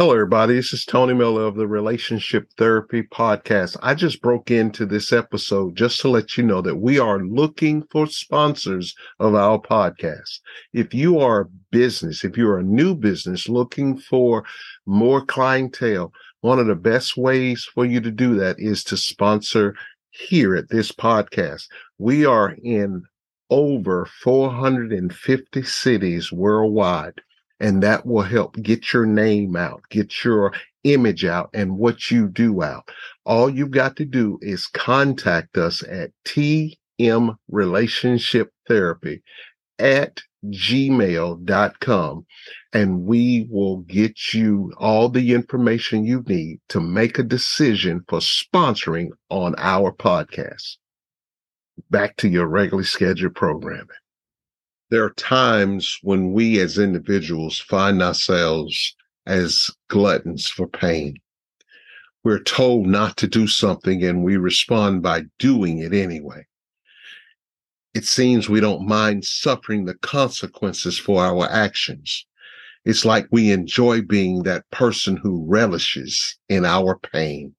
Hello, everybody. This is Tony Miller of the Relationship Therapy Podcast. I just broke into this episode just to let you know that we are looking for sponsors of our podcast. If you are a business, if you're a new business looking for more clientele, one of the best ways for you to do that is to sponsor here at this podcast. We are in over 450 cities worldwide and that will help get your name out, get your image out, and what you do out. All you've got to do is contact us at TM Relationship Therapy at gmail.com and we will get you all the information you need to make a decision for sponsoring on our podcast. Back to your regularly scheduled programming there are times when we as individuals find ourselves as gluttons for pain. We're told not to do something and we respond by doing it anyway. It seems we don't mind suffering the consequences for our actions. It's like we enjoy being that person who relishes in our pain.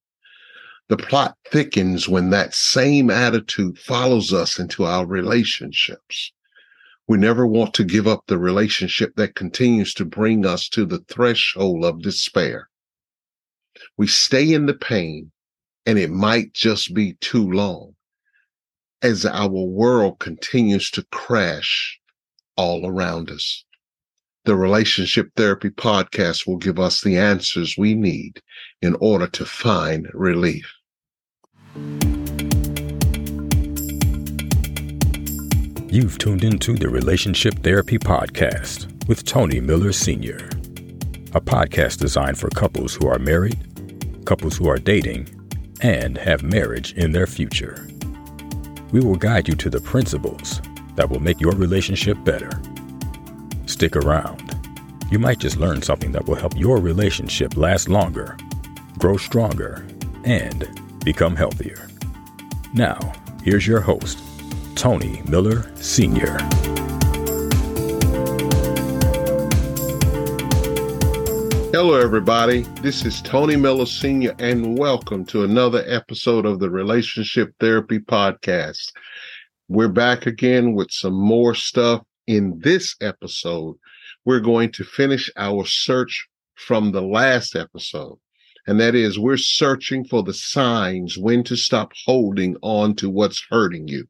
The plot thickens when that same attitude follows us into our relationships. We never want to give up the relationship that continues to bring us to the threshold of despair. We stay in the pain, and it might just be too long as our world continues to crash all around us. The Relationship Therapy Podcast will give us the answers we need in order to find relief. You've tuned into the Relationship Therapy Podcast with Tony Miller Sr., a podcast designed for couples who are married, couples who are dating, and have marriage in their future. We will guide you to the principles that will make your relationship better. Stick around. You might just learn something that will help your relationship last longer, grow stronger, and become healthier. Now, here's your host, Tony Miller Sr. Hello, everybody. This is Tony Miller Sr., and welcome to another episode of the Relationship Therapy Podcast. We're back again with some more stuff. In this episode, we're going to finish our search from the last episode. And that is, we're searching for the signs when to stop holding on to what's hurting you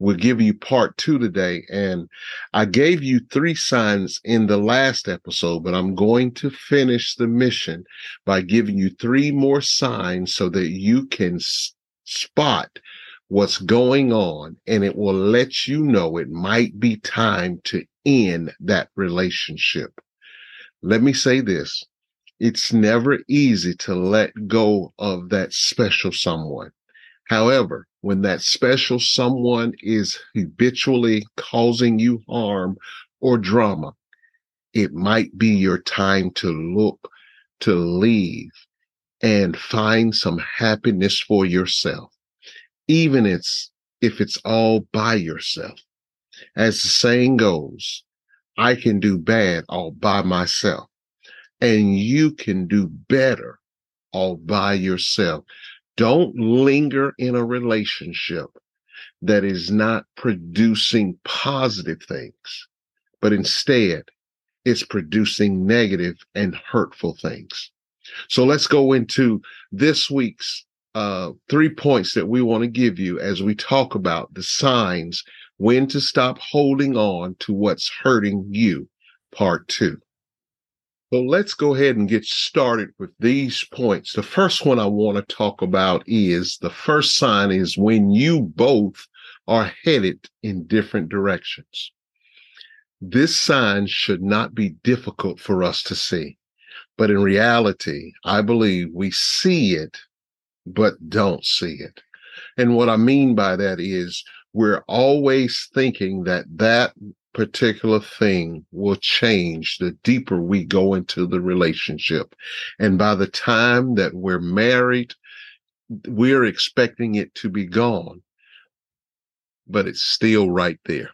we'll give you part two today. And I gave you three signs in the last episode, but I'm going to finish the mission by giving you three more signs so that you can s- spot what's going on and it will let you know it might be time to end that relationship. Let me say this. It's never easy to let go of that special someone. However, when that special someone is habitually causing you harm or drama, it might be your time to look to leave and find some happiness for yourself, even it's, if it's all by yourself. As the saying goes, I can do bad all by myself, and you can do better all by yourself. Don't linger in a relationship that is not producing positive things, but instead it's producing negative and hurtful things. So let's go into this week's uh, three points that we want to give you as we talk about the signs when to stop holding on to what's hurting you, part two. So let's go ahead and get started with these points. The first one I want to talk about is the first sign is when you both are headed in different directions. This sign should not be difficult for us to see, but in reality, I believe we see it, but don't see it. And what I mean by that is we're always thinking that that particular thing will change the deeper we go into the relationship. And by the time that we're married, we're expecting it to be gone, but it's still right there.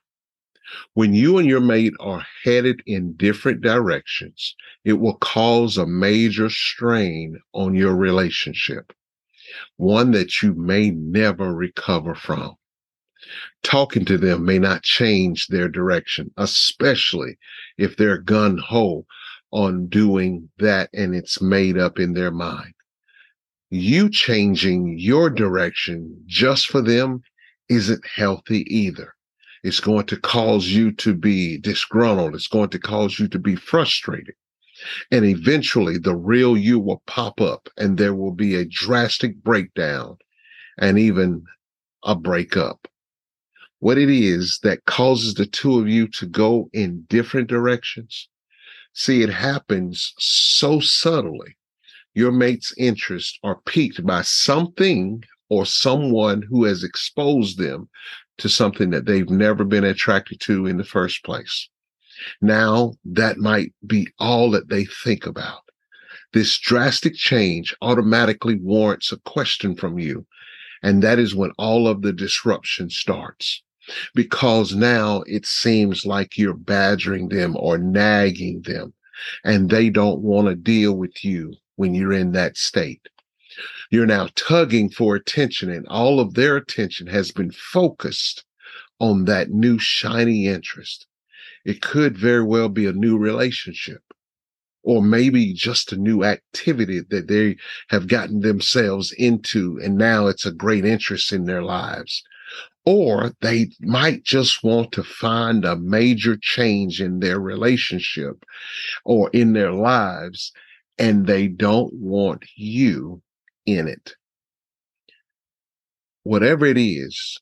When you and your mate are headed in different directions, it will cause a major strain on your relationship, one that you may never recover from. Talking to them may not change their direction, especially if they're gun ho on doing that and it's made up in their mind. You changing your direction just for them isn't healthy either. It's going to cause you to be disgruntled. It's going to cause you to be frustrated. And eventually the real you will pop up and there will be a drastic breakdown and even a breakup. What it is that causes the two of you to go in different directions. See, it happens so subtly. Your mate's interests are piqued by something or someone who has exposed them to something that they've never been attracted to in the first place. Now that might be all that they think about. This drastic change automatically warrants a question from you. And that is when all of the disruption starts. Because now it seems like you're badgering them or nagging them, and they don't want to deal with you when you're in that state. You're now tugging for attention, and all of their attention has been focused on that new shiny interest. It could very well be a new relationship, or maybe just a new activity that they have gotten themselves into, and now it's a great interest in their lives. Or they might just want to find a major change in their relationship or in their lives, and they don't want you in it. Whatever it is,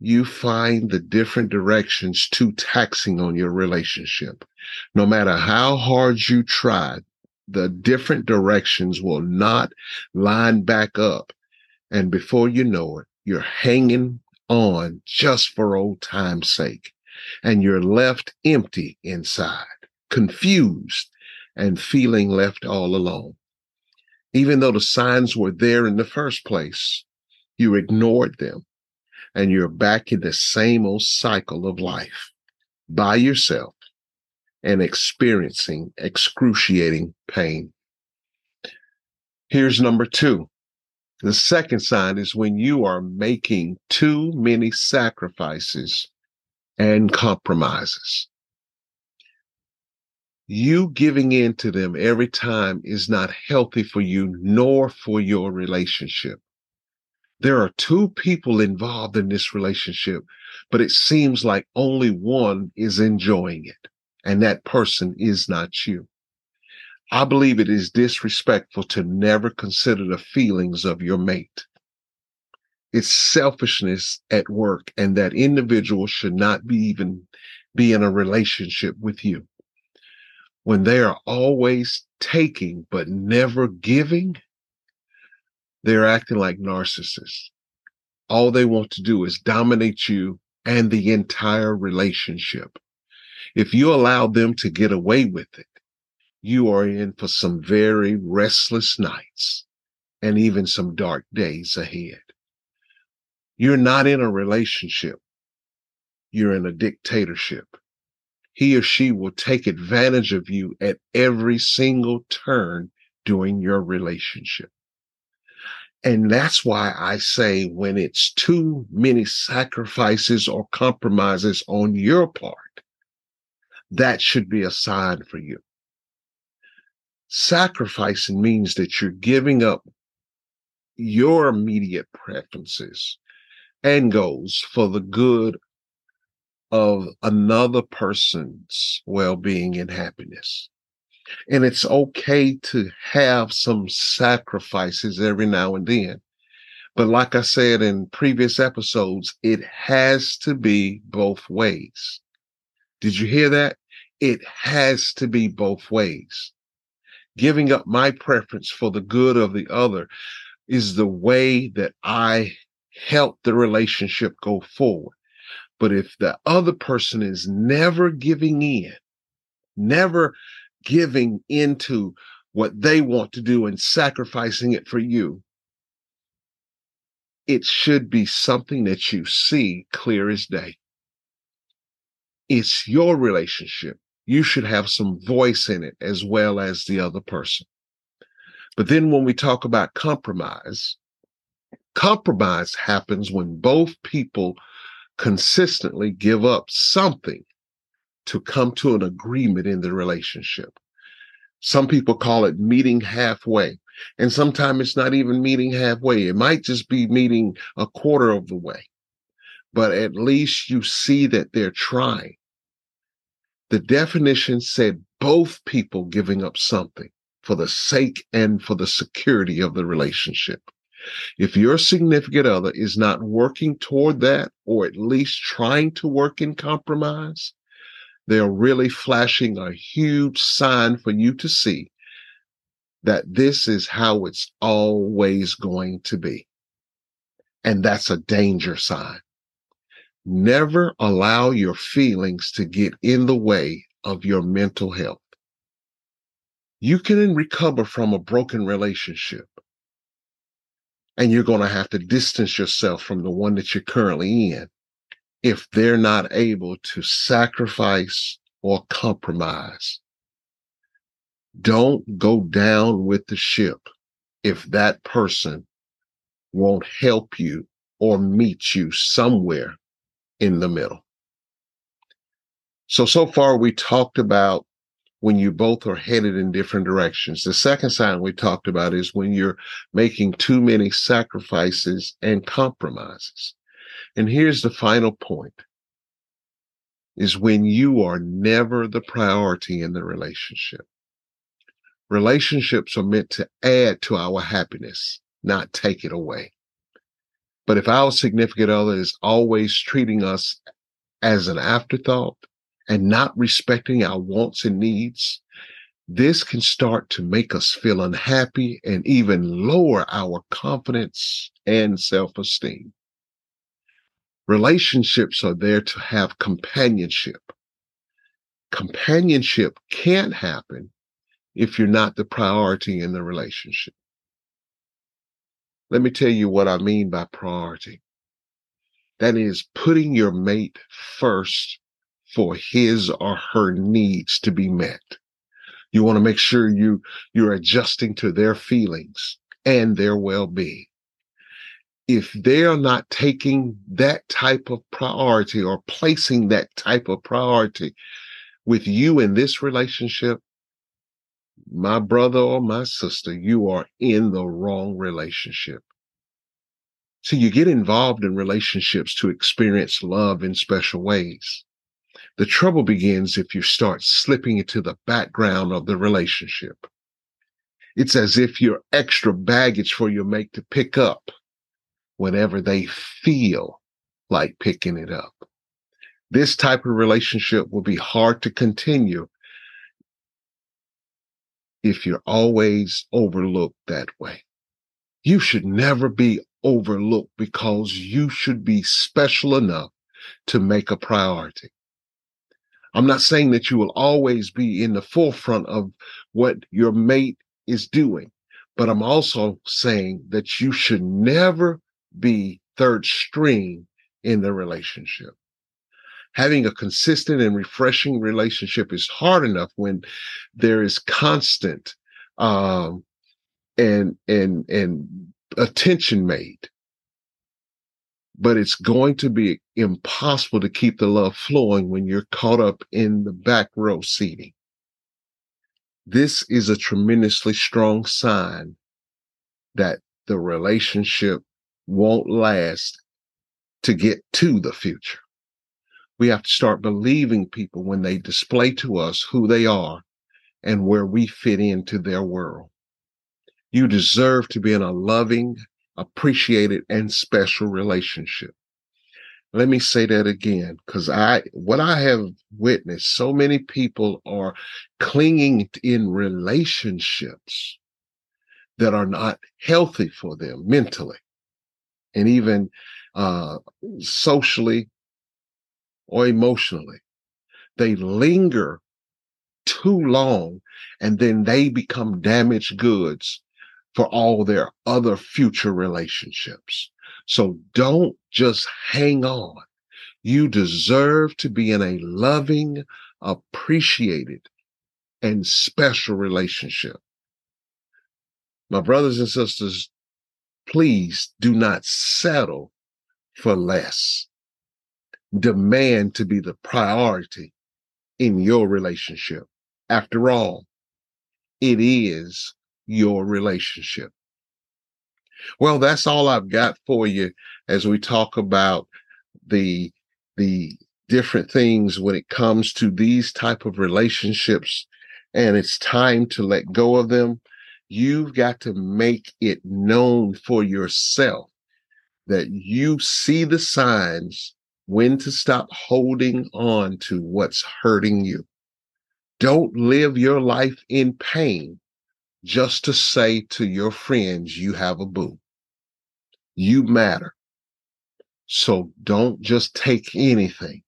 you find the different directions too taxing on your relationship. No matter how hard you try, the different directions will not line back up. And before you know it, you're hanging on just for old time's sake. And you're left empty inside, confused, and feeling left all alone even though the signs were there in the first place, you ignored them and you're back in the same old cycle of life by yourself and experiencing excruciating pain. Here's number two. The second sign is when you are making too many sacrifices and compromises you giving in to them every time is not healthy for you nor for your relationship. There are two people involved in this relationship, but it seems like only one is enjoying it, and that person is not you. I believe it is disrespectful to never consider the feelings of your mate. It's selfishness at work, and that individual should not be even be in a relationship with you when they are always taking but never giving, they're acting like narcissists. All they want to do is dominate you and the entire relationship. If you allow them to get away with it, you are in for some very restless nights and even some dark days ahead. You're not in a relationship. You're in a dictatorship he or she will take advantage of you at every single turn during your relationship. And that's why I say when it's too many sacrifices or compromises on your part, that should be a sign for you. Sacrificing means that you're giving up your immediate preferences and goals for the good of another person's well being and happiness. And it's okay to have some sacrifices every now and then. But like I said in previous episodes, it has to be both ways. Did you hear that? It has to be both ways. Giving up my preference for the good of the other is the way that I help the relationship go forward. But if the other person is never giving in, never giving into what they want to do and sacrificing it for you, it should be something that you see clear as day. it's your relationship. You should have some voice in it as well as the other person. But then when we talk about compromise, compromise happens when both people consistently give up something to come to an agreement in the relationship. Some people call it meeting halfway. And sometimes it's not even meeting halfway. It might just be meeting a quarter of the way. But at least you see that they're trying. The definition said both people giving up something for the sake and for the security of the relationship. If your significant other is not working toward that, or at least trying to work in compromise, they're really flashing a huge sign for you to see that this is how it's always going to be. And that's a danger sign. Never allow your feelings to get in the way of your mental health. You can recover from a broken relationship and you're going to have to distance yourself from the one that you're currently in if they're not able to sacrifice or compromise. Don't go down with the ship if that person won't help you or meet you somewhere in the middle. So, so far we talked about when you both are headed in different directions. The second sign we talked about is when you're making too many sacrifices and compromises. And here's the final point is when you are never the priority in the relationship. Relationships are meant to add to our happiness, not take it away. But if our significant other is always treating us as an afterthought and not respecting our wants and needs, this can start to make us feel unhappy and even lower our confidence and self esteem. Relationships are there to have companionship. Companionship can't happen if you're not the priority in the relationship. Let me tell you what I mean by priority. That is putting your mate first for his or her needs to be met. You want to make sure you you're adjusting to their feelings and their well-being if they are not taking that type of priority or placing that type of priority with you in this relationship, my brother or my sister, you are in the wrong relationship. So you get involved in relationships to experience love in special ways. The trouble begins if you start slipping into the background of the relationship. It's as if you're extra baggage for your mate to pick up whenever they feel like picking it up. This type of relationship will be hard to continue if you're always overlooked that way. You should never be overlooked because you should be special enough to make a priority. I'm not saying that you will always be in the forefront of what your mate is doing, but I'm also saying that you should never be third string in the relationship. Having a consistent and refreshing relationship is hard enough when there is constant um, and and and attention made. But it's going to be impossible to keep the love flowing when you're caught up in the back row seating. This is a tremendously strong sign that the relationship won't last to get to the future. We have to start believing people when they display to us who they are and where we fit into their world. You deserve to be in a loving, appreciated, and special relationship. Let me say that again, because I, what I have witnessed, so many people are clinging in relationships that are not healthy for them mentally and even uh, socially or emotionally. They linger too long and then they become damaged goods for all their other future relationships. So don't just hang on. You deserve to be in a loving, appreciated, and special relationship. My brothers and sisters, please do not settle for less. Demand to be the priority in your relationship. After all, it is your relationship. Well, that's all I've got for you as we talk about the the different things when it comes to these type of relationships and it's time to let go of them you've got to make it known for yourself that you see the signs when to stop holding on to what's hurting you. Don't live your life in pain just to say to your friends you have a boo. You matter. So don't just take anything.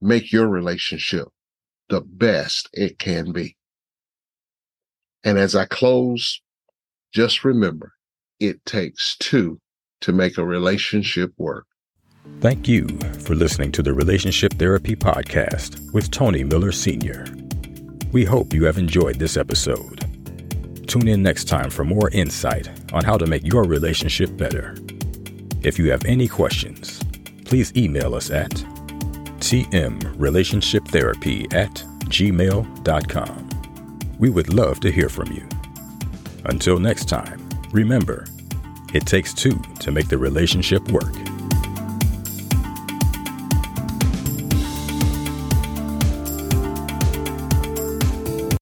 Make your relationship the best it can be. And as I close, just remember it takes two to make a relationship work. Thank you for listening to the Relationship Therapy Podcast with Tony Miller Sr. We hope you have enjoyed this episode. Tune in next time for more insight on how to make your relationship better. If you have any questions, please email us at tmrelationshiptherapy at gmail.com. We would love to hear from you. Until next time, remember, it takes two to make the relationship work.